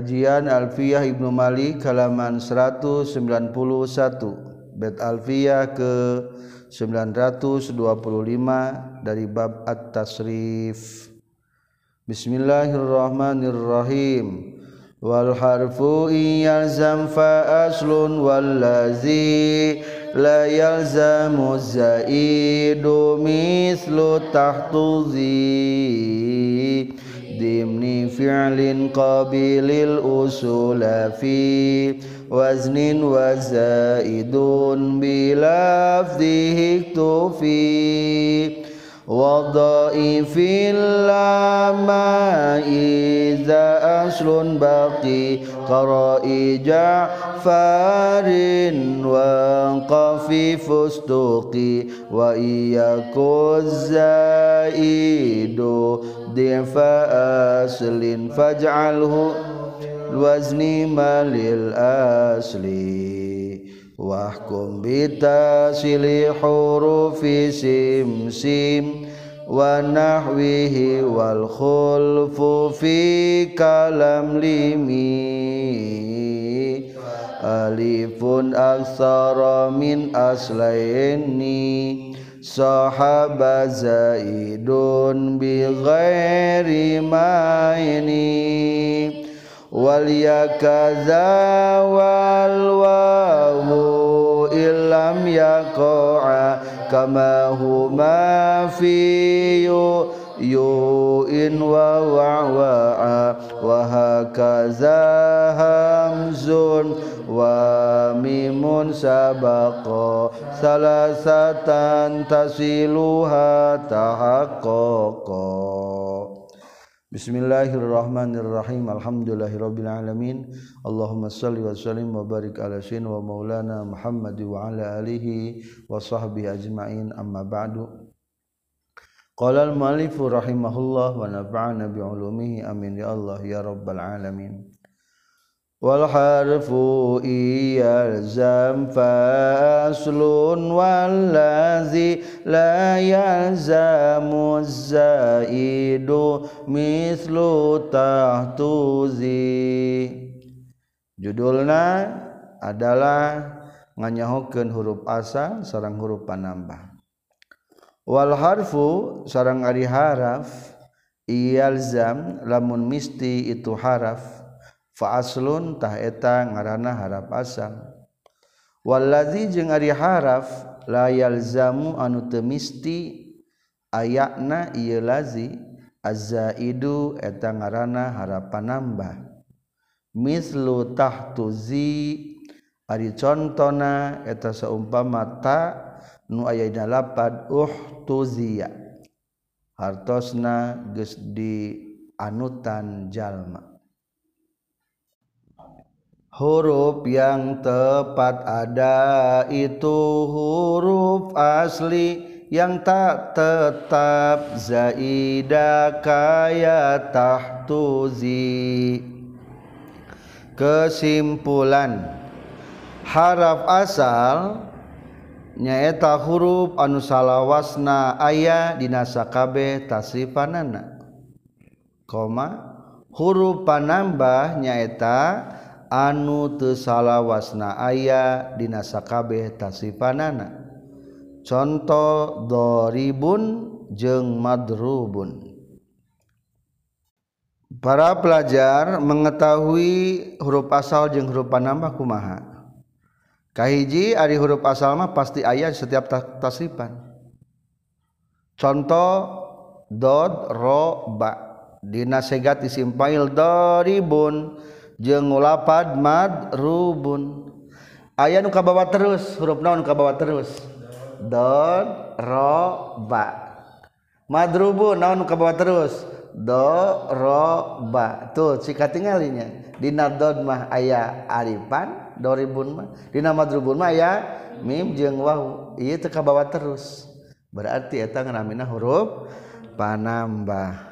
Kajian Alfiyah Ibnu Malik halaman 191 Bet Alfiyah ke 925 dari bab At-Tasrif. Bismillahirrahmanirrahim. Wal harfu yalzam fa aslun wallazi la yalzamu zaidu mislu tahtuzi ضمن فعل قابل الأصول في وزن وزائد بلفظه اكتفي. وضائف لما إذا أصل باقي قراء جعفر وانقف فستقي وإياك الزائد ضعف أصل فاجعله الوزن ما للأصل واحكم بتاسيل حروف سم سم ونحوه والخلف في كلام ليمي ألف أكثر من أصلين. صحب زائد بغير ما يني wal yakaza wal wawu illam yaqa'a kama huma fi yu yu in wa wa wa wa hakaza hamzun wa mimun sabaqa. Salasatan tasiluha tahaqqaqa Bismillahirrahmanirrahim Alhamdulillahirabbil alamin Allahumma shalli wa sallim wa barik ala sayyidina wa maulana Muhammad wa ala alihi wa sahbihi ajma'in amma ba'du Qala al-mu'allif rahimahullah wa nafa'ana bi ulumihi amin ya Allah ya rabbal alamin wal harfu yalzam faslun wallazi la yalzamu zaidu mislu tahtuzi. Judulna adalah nganyahokeun huruf asa sarang huruf panambah. Wal harfu sarang ari haraf yalzam lamun misti itu haraf. faaslluntah etang ngaranana harap asalwalazi jeung ari haraf layal zamu anu temisti ayakna ia lazi azaidu eta ngaranah harapan nambah mislutah tuzi ari contona eta saumpama ta nu ayana lapad uh tuzia hartosna geus di anutan jalma. huruf yang tepat ada itu huruf asli yang tak tetap. Zaida kaya tahtuzi. Kesimpulan. Haraf asal nyaeta huruf anu salawasna aya dina sakabeh tasifanana. Koma huruf panambah nyaeta anu tesalawasna aya dinasakabeh tasifanana contoh doribun jeng madrubun. Para pelajar mengetahui huruf asal jeng huruf panambah kumaha. Kahiji ari huruf asal mah pasti ayat setiap tasrifan contoh dod ro ba dina segat isim fa'il doribun. jengulapad mad rubun ayah nu kabawa terus huruf naon kabawa terus? Don ro ba. Madrubun naon nu kabawa terus? Do ro ba. Tuh cika tinggalinya dina don mah ayah aripan doribun mah. Dina madrubun mah ayah mim jeung waw ieu teu kabawa terus. Berarti eta ngaraminna huruf panambah.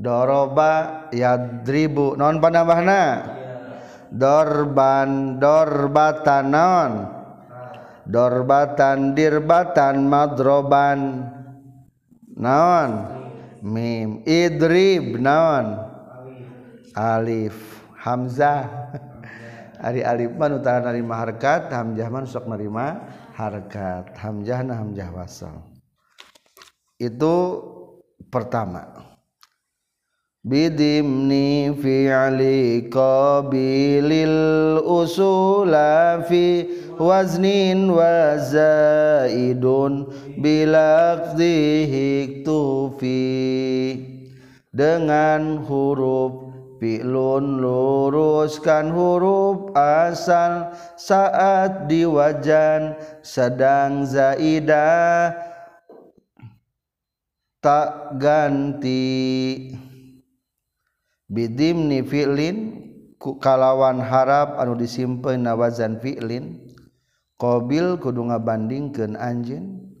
Doroba yadribu. Non panambahna? Dorban dorbatan non dorbatan dirbatan madroban. Non mim. Idrib non alif. Hamzah. Hari Alifman utara nerima harkat Hamzahman sok nerima harkat. Hamzah nah Hamzah wasal. Itu pertama bidimni fi'li qabilil usula fi waznin wa zaidun bilaqdihi tufi dengan huruf fi'lun luruskan huruf asal saat di wajan sedang zaidah. Tak ganti bidim ni fi'lin kalawan harap anu disimpen nawazan fi'lin. Qabil kudu ngabandingkeun anjeun.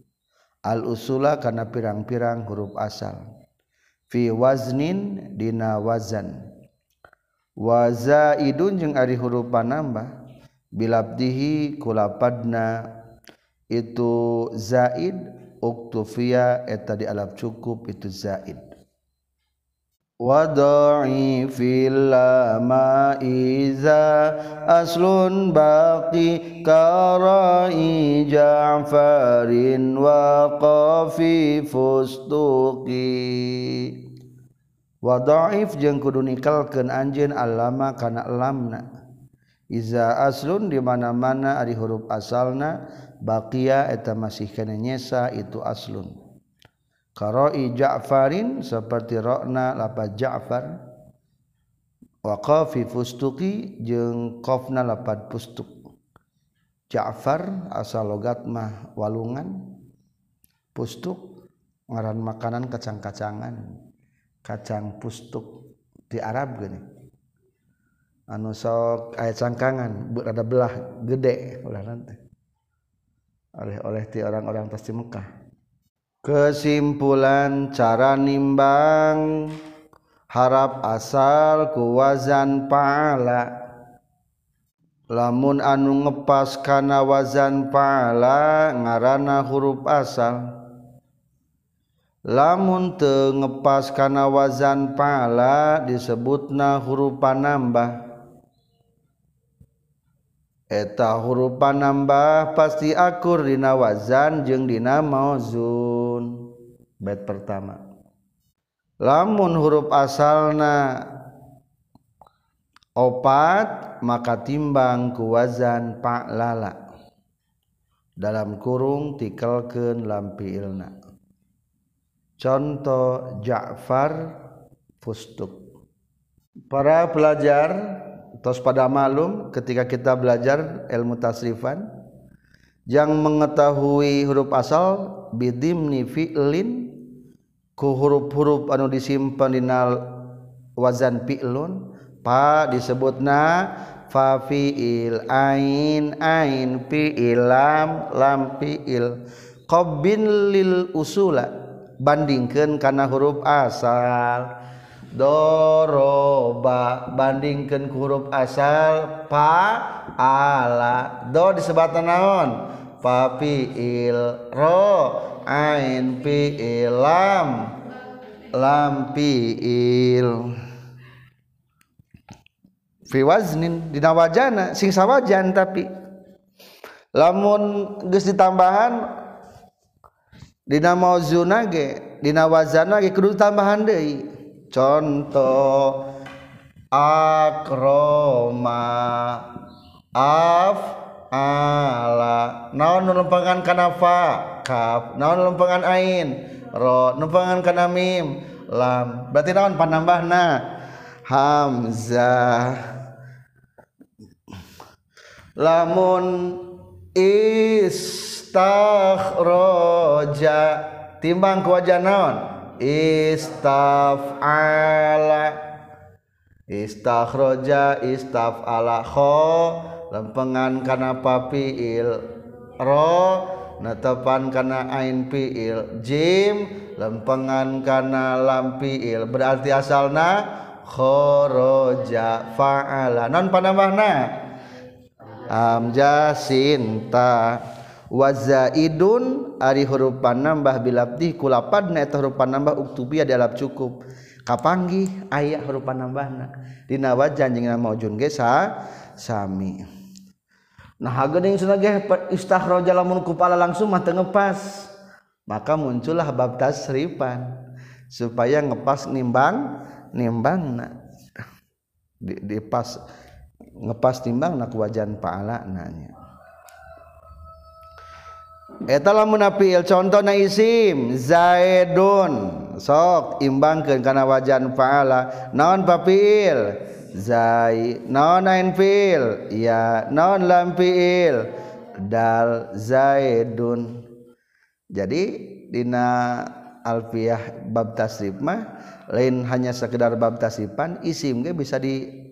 Al usula kana pirang-pirang huruf asal. Fi waznin dina wazan. Wa zaidun jeung ari huruf panambah. Bilabdihi kulapadna. Itu zaid uktufia eta dialap cukup itu zaid. وضعيف الماء إذا أصل باقي كرأي جعفر وقفي فستقي وضعيف jeung kudu nikelkeun anjeun alama kana lamna. Iza aslun di mana-mana ari huruf asalna baqiya eta masih kana nyesa itu aslun. karoi Ja'farin seperti rokna lapat Ja'far. Wa qafi fustuki jeung qafna lapad pustuk Ja'far asal logat mah walungan. Pustuk ngaran makanan kacang-kacangan. Kacang pustuk di Arab gini. Anu sok aya cangkangan berada belah gede oleh oleh-oleh ti orang-orang pasti Mekah. Kesimpulan cara nimbang harap asal kuwazan pala lamun anu ngepas kana wazan pala ngarana huruf asal. Lamun te ngepas kana wazan pala disebutna huruf panambah eta huruf panambah pasti akur dina wazan jeung dina mauzun bait pertama. Lamun huruf asalna opat maka timbang ku wazan pa'lala dalam kurung tikelkeun lampi ilna. Contoh Ja'far fustuk. Para pelajar tos pada malum ketika kita belajar ilmu tasrifan yang mengetahui huruf asal bidimni fi'lin ku huruf-huruf anu disimpan dina wazan fi'lun pa disebutna fa fi'il ain ain fi'il lam lam fi'il. Qabbin lil usula bandingkan karena huruf asal. Doroba bandingkan huruf asal pa ala. Do disebatan naon? Fa fiil ro? Ain fiil lam. Fiil. Fi waznin dina wajana sing sawajan tapi. Lamun geus ditambahan dina mauzuna ge dina wazana ge kudu tambahan deui. Contoh akroma af ala. Naon numpangan kana fa? Kaf. Naon numpangan ain? Ro. Numpangan kana mim? Lam. Berarti naon panambahna? Hamzah. Lamun is istakhraja timbang ku wajah naon? Istaf'ala istakhraja istaf'ala kho lempengan kana papiil ro netepan kana ain piil. Jim lempengan kana lam piil. Berarti asalna khoroja fa'ala. Non panambahna? Amja sinta wazaidun ari hurupan nambah bilabdi kulapadna eta hurupan nambah uktubi ada cukup. Kapanggih ayah huruf panambahna? Dina wajan jeung maujun ge sa sami. Nah hagening sunah ge istakhraja lamun kupala langsung mah ngepas. Maka muncullah bab tasrifan supaya ngepas nimbang nimbang na di, di pas ngepas timbang nak wajan paala nanya Eta lamun apil contoh na isim Zaidun. Sok imbangkeun kana wajan faala naon papil zai non ain fiil ya non lam fiil dal zaidun. Jadi dina alfiah bab tasrif mah lain hanya sekedar bab tasrifan isim ge bisa diimbangi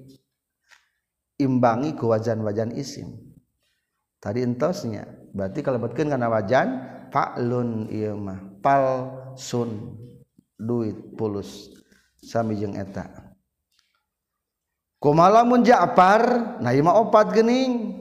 ke wajan-wajan isim. Tadi entosnya berarti kalau betulkan karena wajan fa'lun iya mah pal sun duit pulus sami jeung eta. kuma lamun Ja'far nah mah opat gening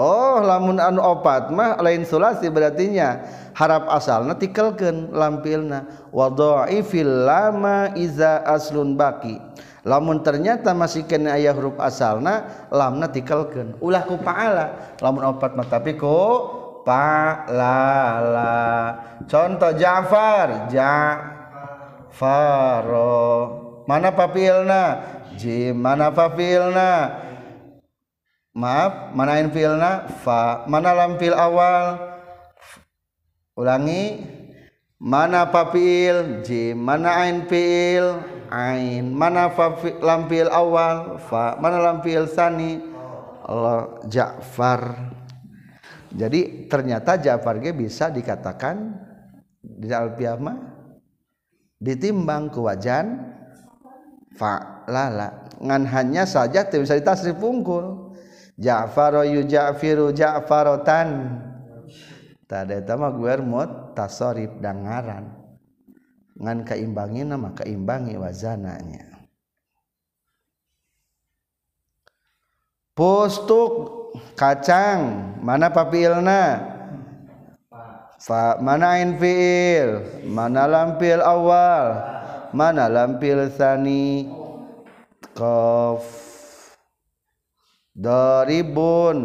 Oh lamun anu opat mah lain sulasi berartinya. Harap asalna tikelkeun lampilna. Wa dhaifil lama iza aslun baki. Lamun ternyata masih kena ayah huruf asalna lamna tikelkeun. Ulah ku pa'ala. Lamun opat mah tapi ku pa'lala contoh Ja'far. Ja'faro. Mana papilna jim mana papilna maaf mana infilna? Fa. Mana lampil awal? Ulangi. Mana papil jim. Mana ain fiil ain. Mana fa lampil awal? Fa. Mana lampil sani? Allah Ja'far. Jadi ternyata Ja'far ge bisa dikatakan di alfiah mah ditimbang ku wajan fa lala ngan hanya saja tidak bisa ditasrif pungkul Ja'far yu Ja'firu Ja'farotan tadi eta mah guermut tasarif dangaran. Ngan keimbangin nama keimbangi wazananya. Postuk kacang mana papilna? Fa mana ain fiil? Mana lampil awal mana lampil sani? Qaf. Daribun.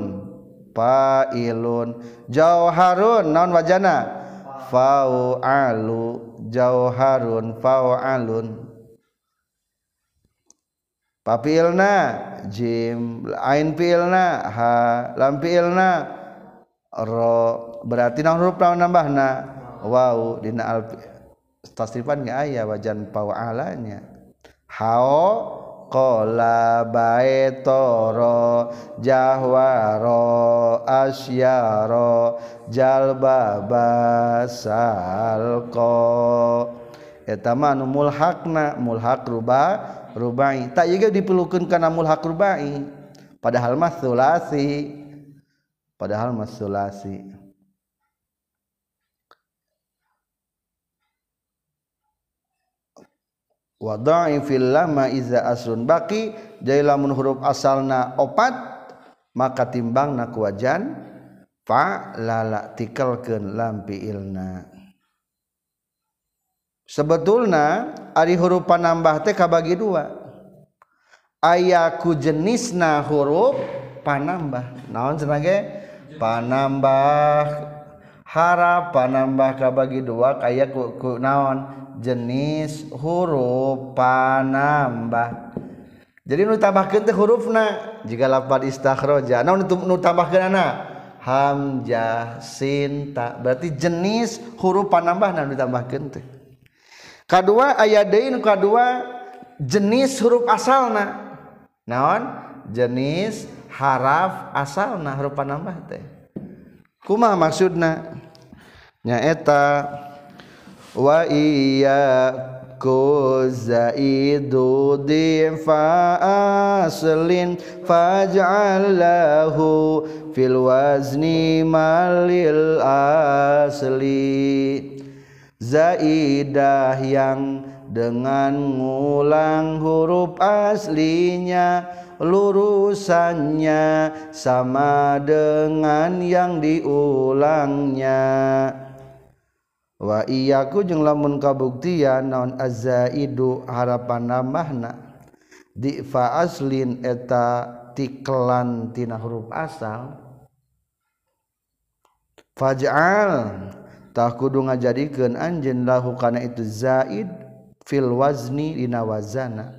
Failun. Jauharun. Naon wajana? Fa'alu. Jauharun. Fa'alun. Papilna. Jim. Ain pilna. Ha. Lam pilna ro. Berarti naon huruf naon nambahna? Wau dina alfi tasrifan nggak ayah wajan pawalanya hao Kola bae toro jahwaro asyaro jalbaba salko etama nu mulhakna mulhak ruba rubai. Tak juga diperlukan karena mulhak rubai. Padahal mas sulasi. Padahal mas sulasi. Fil lama iza aslun baki. Jadi lamun huruf asalna opat maka timbang nak wajan fa lala tikelkeun lampi ilna sebetulna ari huruf panambah teh kabagi dua. Ayaku jenisna huruf panambah. Naon cenah panambah. Harap panambah kabagi dua kayak ku, ku naon jenis huruf panambah jadi nu tambahkeun teh hurufna jika lafal istakhraja naon nu tambahkeunana? Hamzah sin ta. Berarti jenis huruf panambah nu ditambahkeun teh. Kadua aya deui nu kadua jenis huruf asalna. Naon? Jenis haraf asalna huruf panambah teh. Kumaha maksudna? Nyaeta wa iyyaku zaidu difa aslin faj'al lahu fil wazni malil asli. Zaidah yang dengan ngulang huruf aslinya lurusannya sama dengan yang diulangnya wa iyaku jeung lamun kabuktian naon azzaidu harapan namahna di fa aslin eta tiklan tina huruf asal. Faj'al tah kudu ngajadikeun anjeun lahu kana itu zaid fil wazni dina wazana.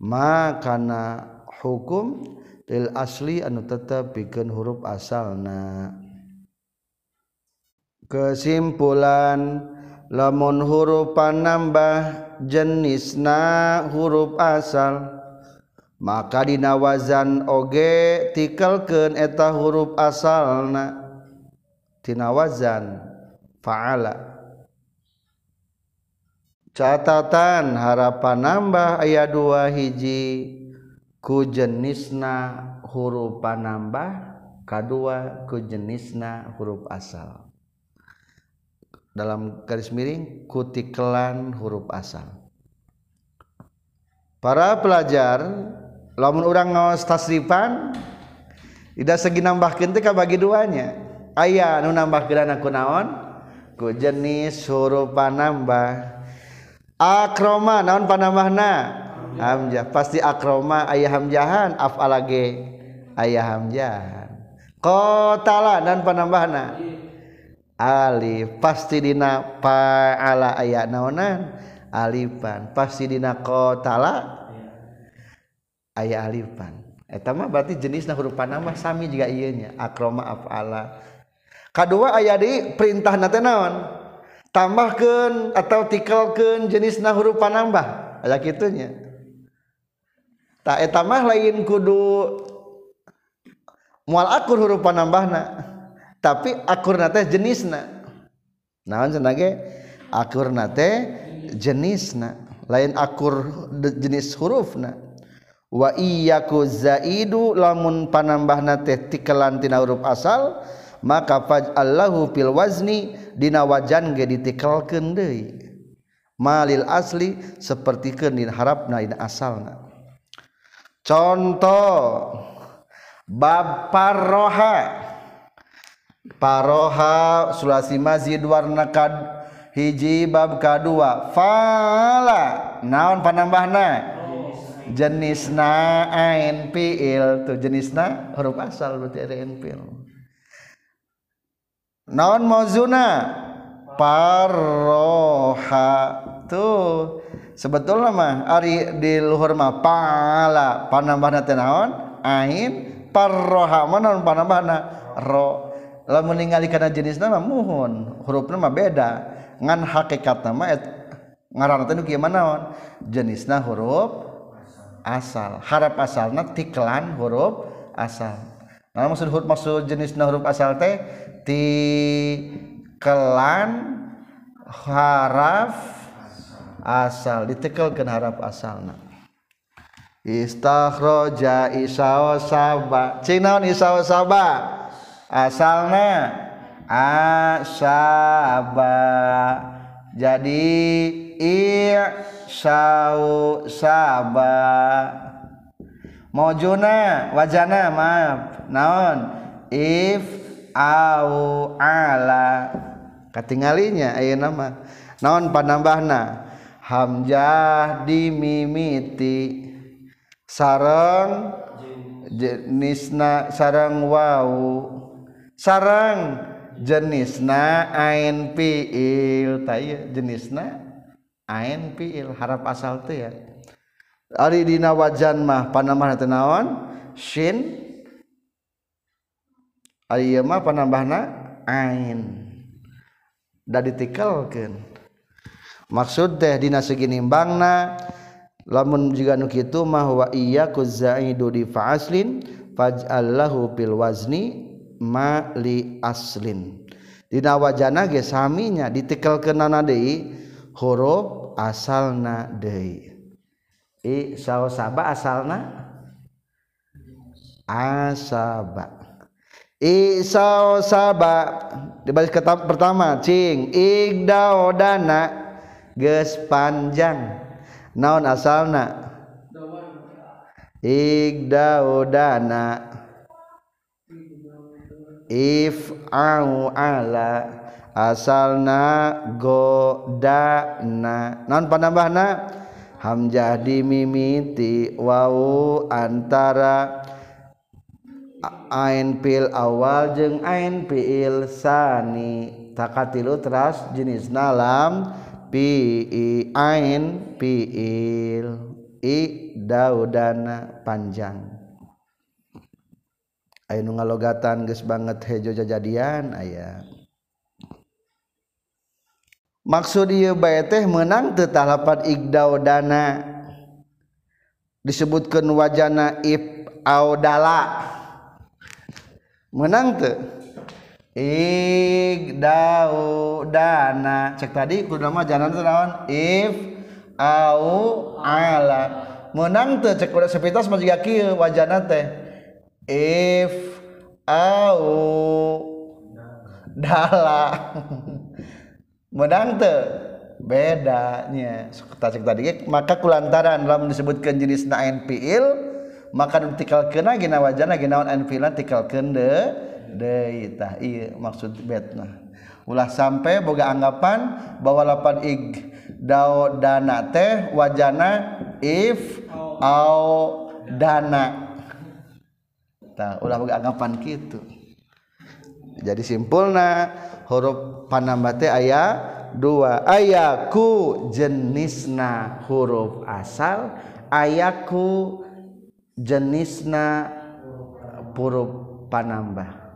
Ma kana hukum lil asli anu tetep pikeun huruf asalna. kesimpulan lamun huruf panambah jenisna huruf asal maka dinawazan oge tikelken eta huruf asalna. Tinawazan faala. Catatan harapan nambah ayat dua hiji ku jenisna huruf panambah kedua ku jenisna huruf asal. Dalam garis miring kutikelan huruf asal. Para pelajar lamun orang ngawas tasrifan tidak segi nambah teh bagi duanya. Ayah nu nambah gerana ku naon? Ku jenis huruf panambah. Akroma naon panambahna? Hamzah. Pasti akroma ayah hamjahan afalage ayah hamjahan qatala dan panambahna Alif pasti dina paala aya naonan alifan. Pasti dina kotala? Aya alifan. Eta mah berarti jenisna huruf panama sami juga ieu nya. Akroma afala kadua aya di perintah teh naon? Tambahkeun atau tikelkeun jenisna huruf panambah aya kitunya tak eta mah lain kudu mual akur huruf panambahna tapi akurna teh jenisna. Naon cenah ge? Akurna teh jenisna. Lain akur jenis hurufna. Wa iyyaku zaidu lamun panambahna teh tikelan tina huruf asal maka faj'allahu fil wazni dina wajan ge ditikelkeun deui. Malil asli sapertikeun dina harapna dina asalna. Contoh bab parroha paroha sulasi mazid warna kad hiji bab kadua. Fala! Naon panambahna? Jenisna ain fiil. Tuh jenisna huruf asal berarti ain fiil. Naon mauzuna? Paroha. Tuh sebetulnya mah ari di luhur mah pala. Panambahna teh naon? Ain paroha. Mana panambahna? Ro. Meninggali karena jenis nama mohon. Huruf nama beda. Ngan hakikat nama ngaran itu gimana jenisnya huruf asal. Harap asalna tiklan huruf asal. Nah maksud huruf maksud huruf asal teh tiklan haraf asal. Ditekelkan harap asalna. Istakhroja isaw sabah cing naon isaw sabah asalnya asaba. Jadi i'sau saba. Mojuna wajana maaf naon? If au ala. Katingalinya ayo nama. Naon panambahna? Hamjah dimimiti. Sarang jenisna sarang wau. sarang. Jenisna ain fiil tay jenisna ain fiil harap asal teh ya. Ari dina wajan mah panamah teu naon? Shin. Ari ieu mah panambahna ain. Da ditikelkeun. Maksud teh dina segi nimbangna lamun jiga nu kitu mah wa iyyaku zaidu di fa'aslin faj'allahu bil wazni mali aslin. Dina wajana ge saminya ditekelkeunana deui huruf asalna deui i saba asalna? Asaba. I saba. Di baris pertama cing igdaodana geus panjang. Naon asalna? Igdaodana if au ala asal na godana non panambah na hamjah dimimiti wau antara ain pil awal jeng ain pil sani. Takatilu teras jenis nalam pi ain piil i daudana panjang nu ngalogatan geus banget hejo jajadian aya. Maksud ieu bae teh meunang teu talapat igdau dana disebutkeun wajana if audala. Menang teu? Igdau dana cek tadi kudu nama jalan teu naon? If au ala menang teu? Cek udah sepitas mah juga kieu wajana teh. if au dala menang teu? Bedanya. Cek tadi maka kulantaran dalam disebutkan jenis nain fiil maka tikal kena gina wajana ginawan an fiilan tikal kende deui tah. Ieu maksud betna. Ulah sampai boga anggapan bahwa lapan ig dao dana teh wajana if au dana. Tah, ulah anggapan gitu. Jadi simpulna huruf panambah teh aya dua. Ayaku jenisna huruf asal ayaku jenisna huruf panambah.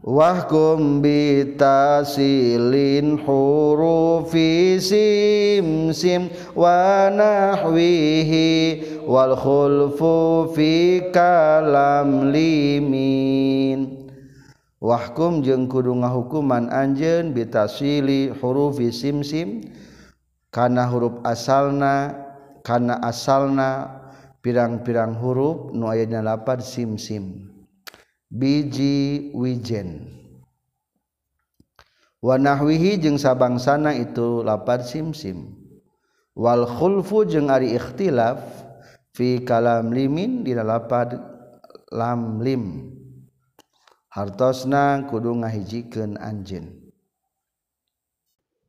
Wahkum bitasilin hurufi sim sim wa nahwihi wal khulfu fi kalam limin. Wahkum jeung kudu ngahukuman anjeun bitasili hurufi simsim. Kana huruf asalna kana asalna pirang-pirang huruf nu aya dina lapad simsim. Biji wijen. Wa nahwihi jeung sabangsana itu lapad simsim. Wal khulfu jeung ari ikhtilaf. fi kalam limin dina lapad lam lim. Hartosna kudu ngahijikeun anjeun.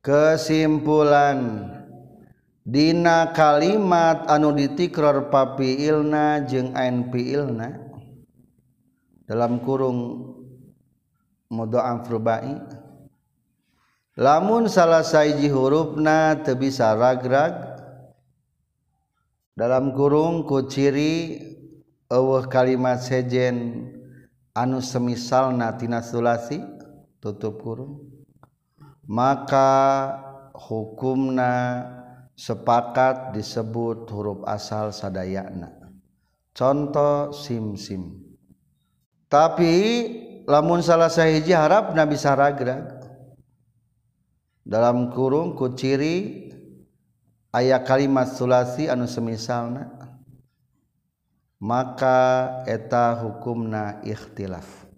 Kesimpulan dina kalimat anu ditikror papiilna jeung ain piilna dalam kurung mudha'af rubai lamun salah saiji hurufna teu bisa ragrag dalam kurung ku ciri eueuh kalimat sejen anu semisalna tina sulasi tutup kurung maka hukumna sepakat disebut huruf asal sadayana. Contoh simsim. -sim. tapi lamun salah sahiji harap nabi saragra dalam kurung ku ciri ayat kalimat sulasi anu semisalna maka eta hukumna ikhtilaf.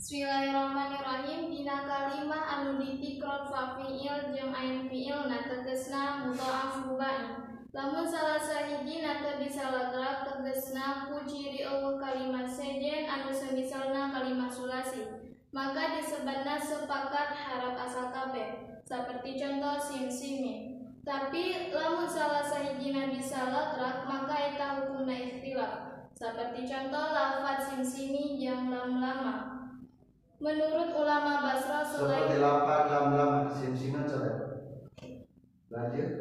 Bismillahirrahmanirrahim. Dina kalimah anu ditikrot fa fi'il jeung fi'il na tegasna mudha'af rubai lamun salah sahiji nata disalagrak tegesna ku ciri eueuh kalimat sejen anu semisalna kalimat sulasi. Maka disebutna sepakat harap asal kabeh. Seperti contoh sim simi tapi lamun salah sahijina disalagrak maka eta hukumna ikhtilaf. Seperti contoh lafaz sim simi yang lam lama. Menurut ulama Basra selain seperti lafaz lam lama sim simi lanjut.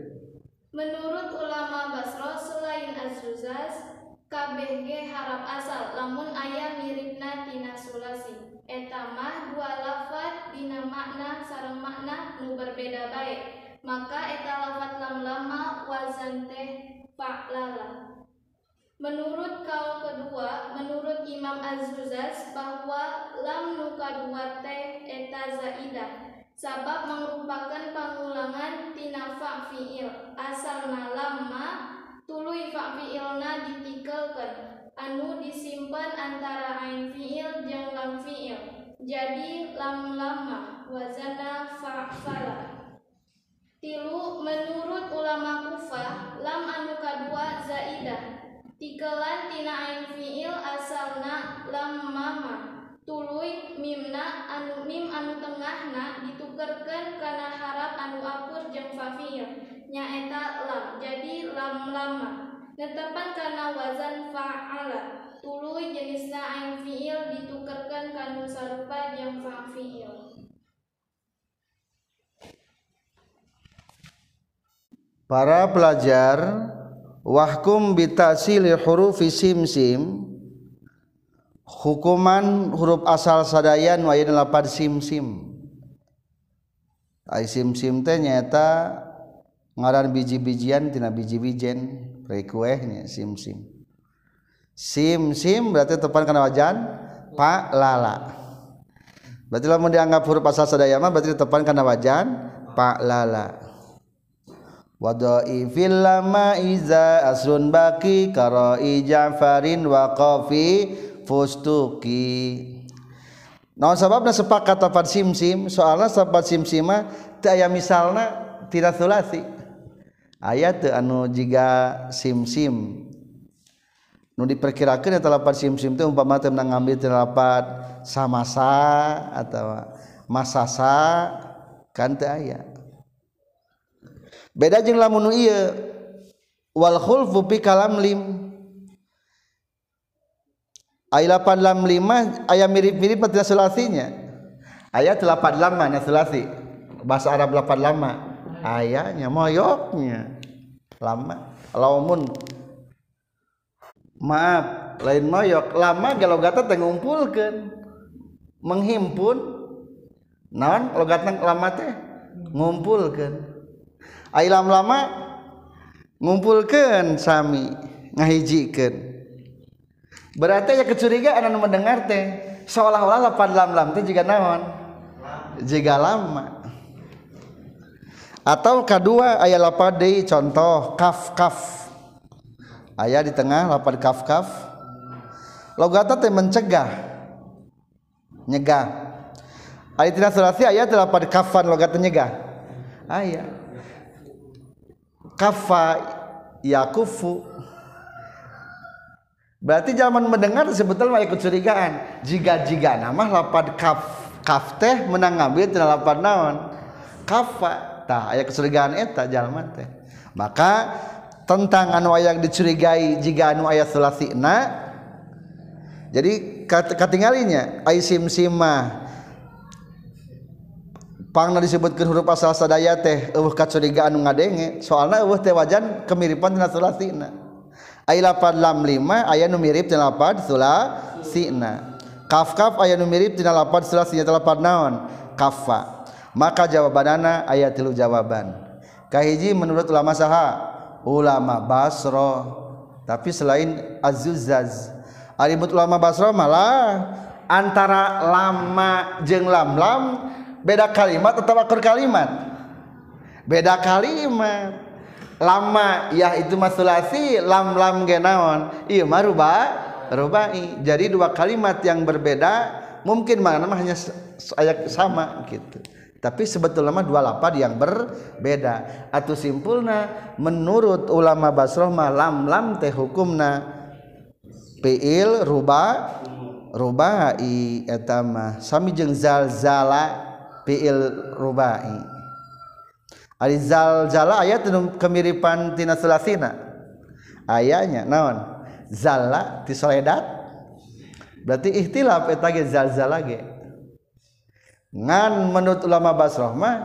Menurut ulama Basro selain azuzaz KBG harap asal lamun ayah miripna tina sulasi. Etamah dua lafat dina makna sarang makna nu berbeda baik maka eta lafat lam lama wazan teh fa'lala Menurut kaul kedua, menurut Imam Az-Zuzaz bahwa lam nu kadua teh eta zaidah sabab merupakan pengulangan tina fi'il asalna lama tuluy fi'ilna ditikelkeun anu disimpan antara ain fi'il jeung lam fi'il. Jadi lam lama wazana fa'fala tilu menurut ulama kufah lam anu kadua zaidah tikelan tina ain fi'il asalna lam mama tuluy mimna anu mim anu tengahna ditukerkeun kana harap anu akur jeung fa'il nyaeta lam jadi lam lama. Netepan kana wazan fa'ala tuluy jenisna ain fiil ditukerkeun kanu sarupa jeung fa'il Para pelajar wahkum bitasili hurufi sim-sim hukuman huruf asal sadayan wa yen lapad sim-sim. Ai sim-sim teh nyata ngaran biji-bijian tina biji-bijen rekuehnya sim-sim. Sim-sim berarti tepan kana wajan pak lala. Berarti lamun dianggap huruf asal sadaya mah berarti tepan kana wajan pak lala Wadai fil lama iza asrun baki karai Ja'farin wa qafi fustuki. Nah sebabna sepakat tepat sim-sim soalnya sepakat sim-sima teu aya misalna tidak sulasi ayat teu anu jiga sim-sim. Nu diperkirakeun eta lapat sim-sim teh umpama menang ngambil tina lapat samasa atau masasa kan teu aya beda jeung lamun ieu. Wal khulfu fi kalam lim. Ayat 8 lam 5 aya mirip-mirip tina sulasinya ayat 8 lam mana sulasi bahasa Arab 8 lama. Ayahnya moyoknya. Lama laumun. Maaf lain moyok. Lama galogata teh ngumpulkeun. Menghimpun. Naon logatna lama teh? Ngumpulkeun. Ailam lama ngumpulkan sami ngahijikeun berarti ya kecurigaan anu mendengar teh seolah-olah lapan lam lam teh jika naon? Jika lama. Atau kedua ayat lapan deui contoh kaf kaf ayat di tengah lapan kaf kaf logata teh mencegah. Nyegah. Ayat tidak sulasi ayat lapan kafan logata nyegah. Ayat kafa yakufu. Berarti zaman mendengar sebetulnya ikut curigaan. Jika jika nama lapad kaf kaf teh menang ngambil tina lapad naon? Kafa. Tah aya kecurigaan eta jalma teh. Maka tentang anu aya dicurigai jika anu aya sulasina jadi katinggalinya ai sim simah pangna disebutkan huruf asal sadaya teh eueuh kacurigaan nu ngadenge. Soalna eueuh teh wajan kemiripan tina sulasina. Ai lapad lam lima aya nu mirip tina lapad sulasina. Kaf kaf aya nu mirip tina lapad sulasina tina lapad naon? Kafa maka jawabanana aya tilu jawaban. Kahiji menurut ulama saha ulama basro tapi selain azuzaz alimut ulama basro malah antara lama jeng lam lam beda kalimat atau akur kalimat? Beda kalimat. Lama ya itu masulasi lam lam genawan iya mah rubah rubai. Jadi dua kalimat yang berbeda mungkin mana mah hanya ayat sama gitu. Tapi sebetulnya dua lapad yang berbeda. Atau simpulna menurut ulama basroh mah lam lam teh hukumna fiil ruba rubai etama sami jeung zalzala fiil rubai. Ari zalzala ayat kemiripan tina selasina. Ayanya naon? Zalla ti soledat. Berarti ikhtilaf eta ge zalzala ge ngan menurut ulama basroh mah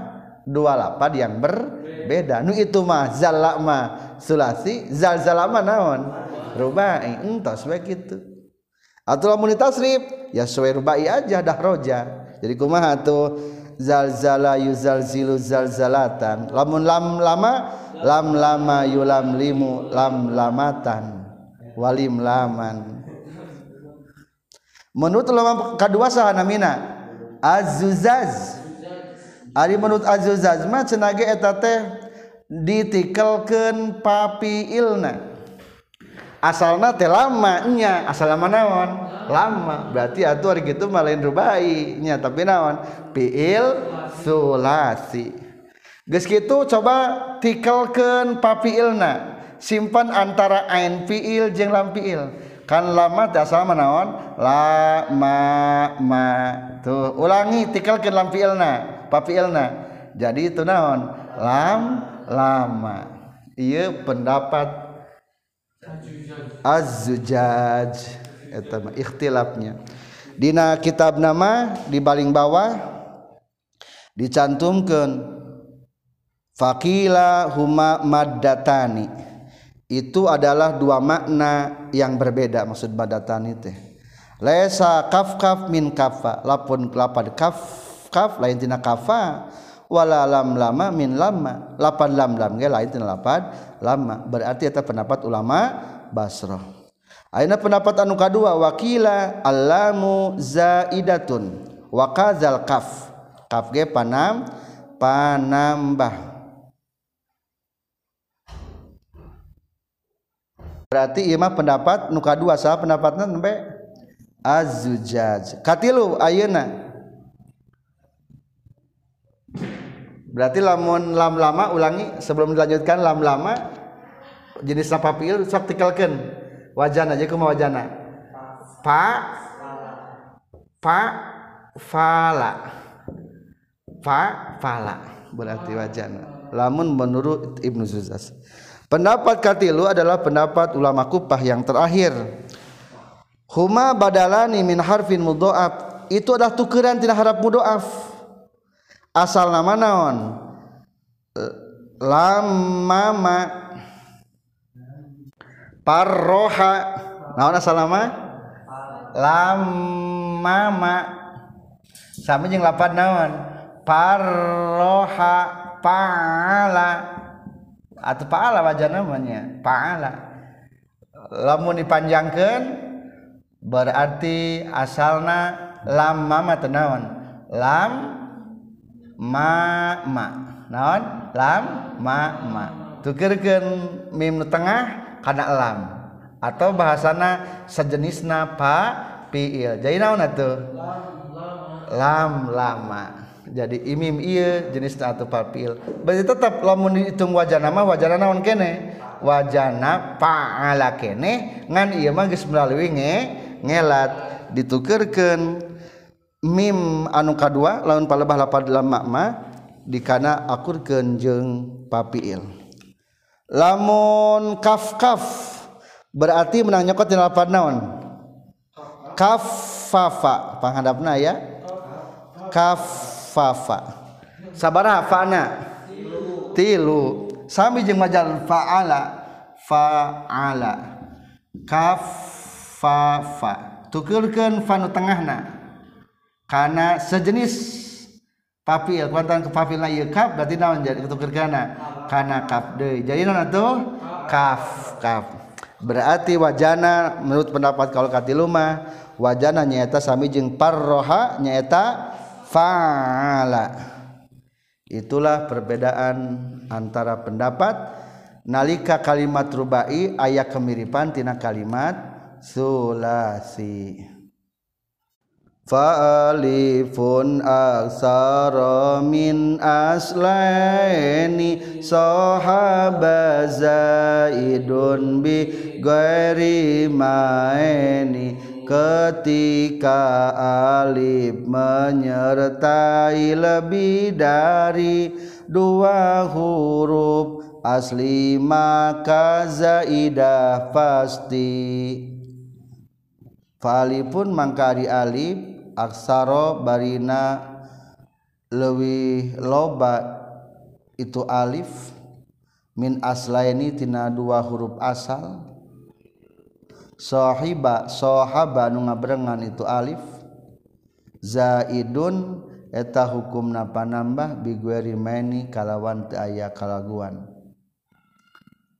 dua lapad yang berbeda. Nu itu mah zalla mah sulasi zalzala mah naon? Rubai. Entos bae kitu. Atau lamun tasrif ya sesuai rubai aja dah roja. Jadi kumaha tuh zalzala yuzalzilu zalzalatan. Lamun lam lama lam lama yulam limu lam lamatan. Walim laman. Menurut ulama kedua sahana mina azuzaz. Ari menurut azuzaz mah cenah ge eta teh ditikelkeun papi ilna. Asalna teh lama nya asal lama naon? lama. Berarti atuh hari gitu malain rubainya tapi naon? Piil sulasi. Geus kitu coba tikelkeun papiilna simpan antara ain piil jeung lam piil kan lama teh asal naon? La ma ma tuh ulangi tikelkeun lam piilna papiilna jadi itu naon? Lam lama. Iya pendapat. Az-zujaj. Eta mah ikhtilafnya. Dina kitab nama di baling bawah dicantumkan fakila huma maddatani. Itu adalah dua makna yang berbeda maksud badatani teh. Lesa kaf kaf min kafa. Lapun lapad kaf kaf lain tina kafa. Wala lam lama min lama. Lapan lam lam ge lain tina lapad lama. Berarti eta pendapat ulama Basrah Aina pendapat anu kadua wakila allamu zaidatun wa kaf. Kaf ge panam panambah. Berarti ieu mah pendapat nu kadua saha pendapatna nembe? Azujaj katilu ayeuna. Berarti lamun lam lama ulangi sebelum dilanjutkan lam lama jenis apapil sok tikelkeun wajana aja kuma wajana. Pa? Pa? Fala. Pa? Fala. Berarti wajana. Lamun menurut Ibnu Zuzas. Pendapat katilu adalah pendapat ulama kupah yang terakhir. Huma badalani min harfin mudhoaf itu adalah tukeran tidak harap mudhoaf asal nama naon? Lam mama parroha naon asal nama? Lamama sama jeung lapan naon? Parroha paala. Atau paala wajah namanya. Paala. Lamun dipanjangkan berarti asalna lam mama tenawan lam ma ma. Naon? Lam ma ma. Tukerkan mim tengah karena lam atau bahasana sejenisna pa piil. Jadi naon atuh? Lam lama. Jadi imim iya jenis atau pa piil. Berarti tetap lamun dihitung wajana mah wajana naon kene? Wajana paala kene ngan iya mah geus melalui nge ngelat. Ditukerkeun mim anu kadua lamun palebah lapad lama mah dikana akurkeun jeung papiil lamun kaf kaf berarti menang nyokot di lapan naon? Kafafa panghadapna ya. Kafafa sabaraha fa'na. Tilu. Sami jeung majal fa'ala. Fa'ala. Kafafa tukeurkeun fa nu tengahna. Kana sejenis papil kuantan ke papilna ieu kaf berarti naon jadi tukeurkeunna kana kaf deui. Jadi naon atuh? kaf kaf. Berarti wajana menurut pendapat kalau katilu mah wajana nyaeta sami jeung parroha nyaeta faala. Itulah perbedaan antara pendapat. Nalika kalimat rubai ayat kemiripan tina kalimat sulasi. Fa'alifun aksara min aslaini sahaba zaidun bi ghairi maeni ketika alif menyertai lebih dari dua huruf asli maka zaidah pasti. Fa'alifun mangkari alif aksaro barina lebih loba itu alif min aslaini tina dua huruf asal. Sohiba sohaba nu ngabrengan itu alif. Zaidun eta hukum napa nambah bigueri meni kalawan te aya kalaguan.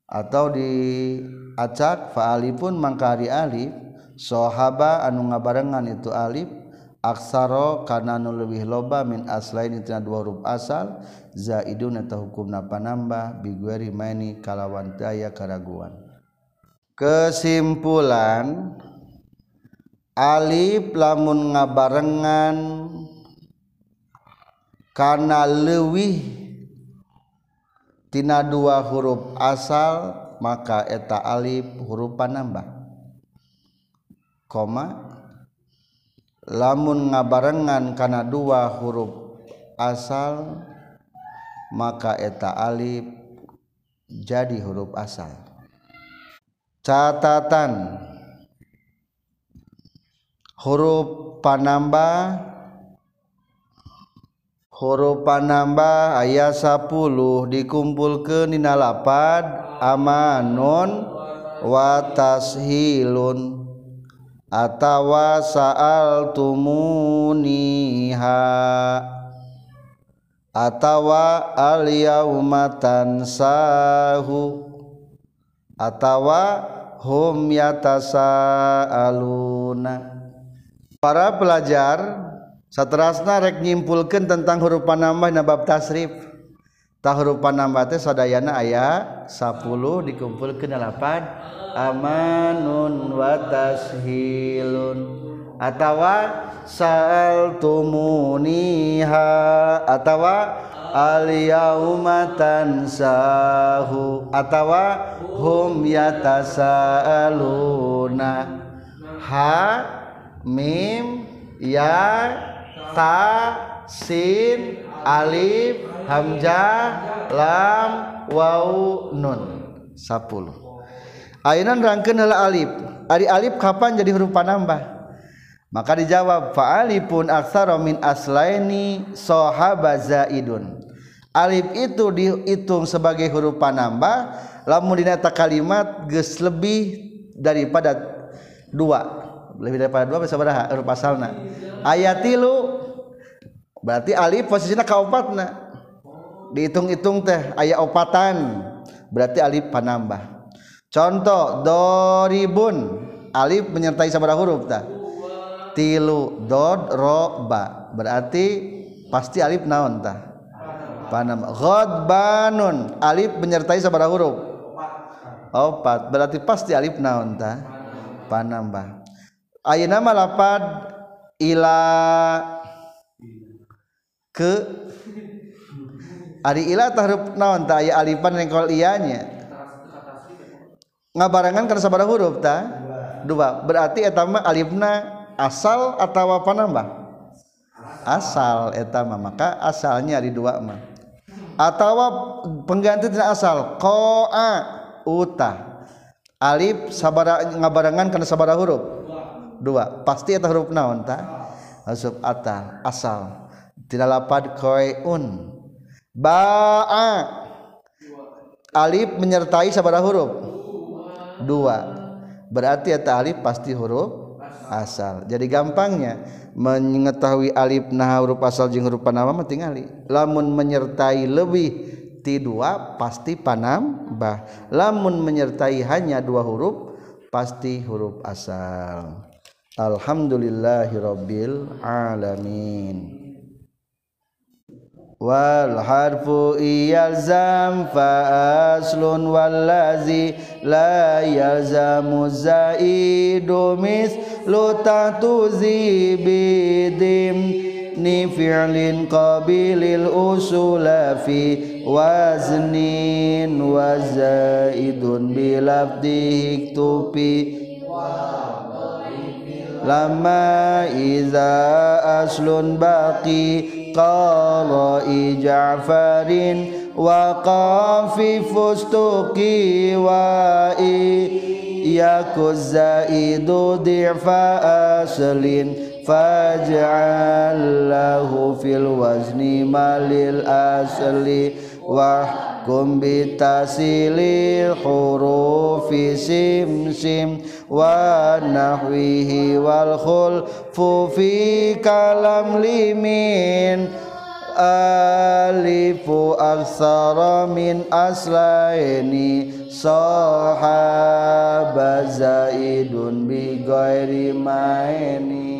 Atau diacak fa'alipun mangkari alif sohaba anu ngabarengan itu alif aksaro kana nu leuwih loba min aslain tina dua huruf asal zaidun eta hukumna panambah bigueri maini kalawan daya karaguan. Kesimpulan alif lamun ngabarengan kana leuwih tina dua huruf asal maka eta alif huruf panambah koma lamun ngabarengan karena dua huruf asal maka eta alif jadi huruf asal. Catatan. Huruf panambah. Huruf panambah ayat 10 dikumpul ke nina lapad amanun wa tashilun. atawa sa'al tumuniha atawa al yaumatan sahu atawa hum yatasaaluna. Para pelajar satrasna rek nyimpulkan tentang huruf panambah na bab tasrif. tahurupan nambah teh sadayana aya 10 dikumpulkeun 8 amanun wa tashilun atawa saltumuniha atawa al yauma tansahu. Atawa hum yatasaaluna. Ha mim ya ta sin Alif Hamzah lam wau nun. 10 Ayeuna rangkeun heula alif. Ari alif kapan jadi huruf panambah? Maka dijawab fa alipun aktsara min aslaini sahaba zaidun. Alif itu dihitung sebagai huruf panambah lamun dina kalimat geus lebih daripada dua. Lebih daripada dua bisa berapa huruf asalna. Ayat 3 berarti alif posisinya kaopatna. Dihitung-hitung teh ayat opatan. Berarti alif panambah. contoh doribun. Alif menyertai sabara huruf tak tilu dod ro ba. Berarti pasti alif naon tah? Panam. Ghadbanun. Alif menyertai sabara huruf. Opat. Berarti pasti alif naon tah? Panambah. Ayeuna mah lapad ila ke? Ari ila tah huruf naon tah? Aya alifan rengkol iyanya ngabarangan karena sabara huruf ta dua. Berarti etama alifna asal atau apa nambah? Asal etama maka asalnya di dua mah. Atau pengganti tidak asal. Koa uta. Alif sabara ngabarangan karena sabara huruf. Dua. Pasti eta huruf naon ta asal tidak lapad koeun ba'a. Alif menyertai sabara huruf. Dua. Berarti ya alif pasti huruf asal. Jadi gampangnya mengetahui alif nah huruf asal jeung huruf panama mah tingali. Lamun menyertai lebih ti dua pasti panambah. Lamun menyertai hanya dua huruf pasti huruf asal. Alhamdulillahirabbil alamin والحرف يلزم فأصل والذي لا يلزم الزائد مثل تتوزي بدم نفعل قبيل الأصول في وزن وزائد بلفظه اكتبي لما إذا أصل باقي qara'i Ja'farin wa qafi fustuqi wa yakuz zaidu di'fa aslin faj'al lahu fil wazni malil asli wahkum bitasilil hurufi sim sim wa nahwihi wal khulfu fi kalam limin. Alifu aksara min aslaini sahaba zaidun bi maini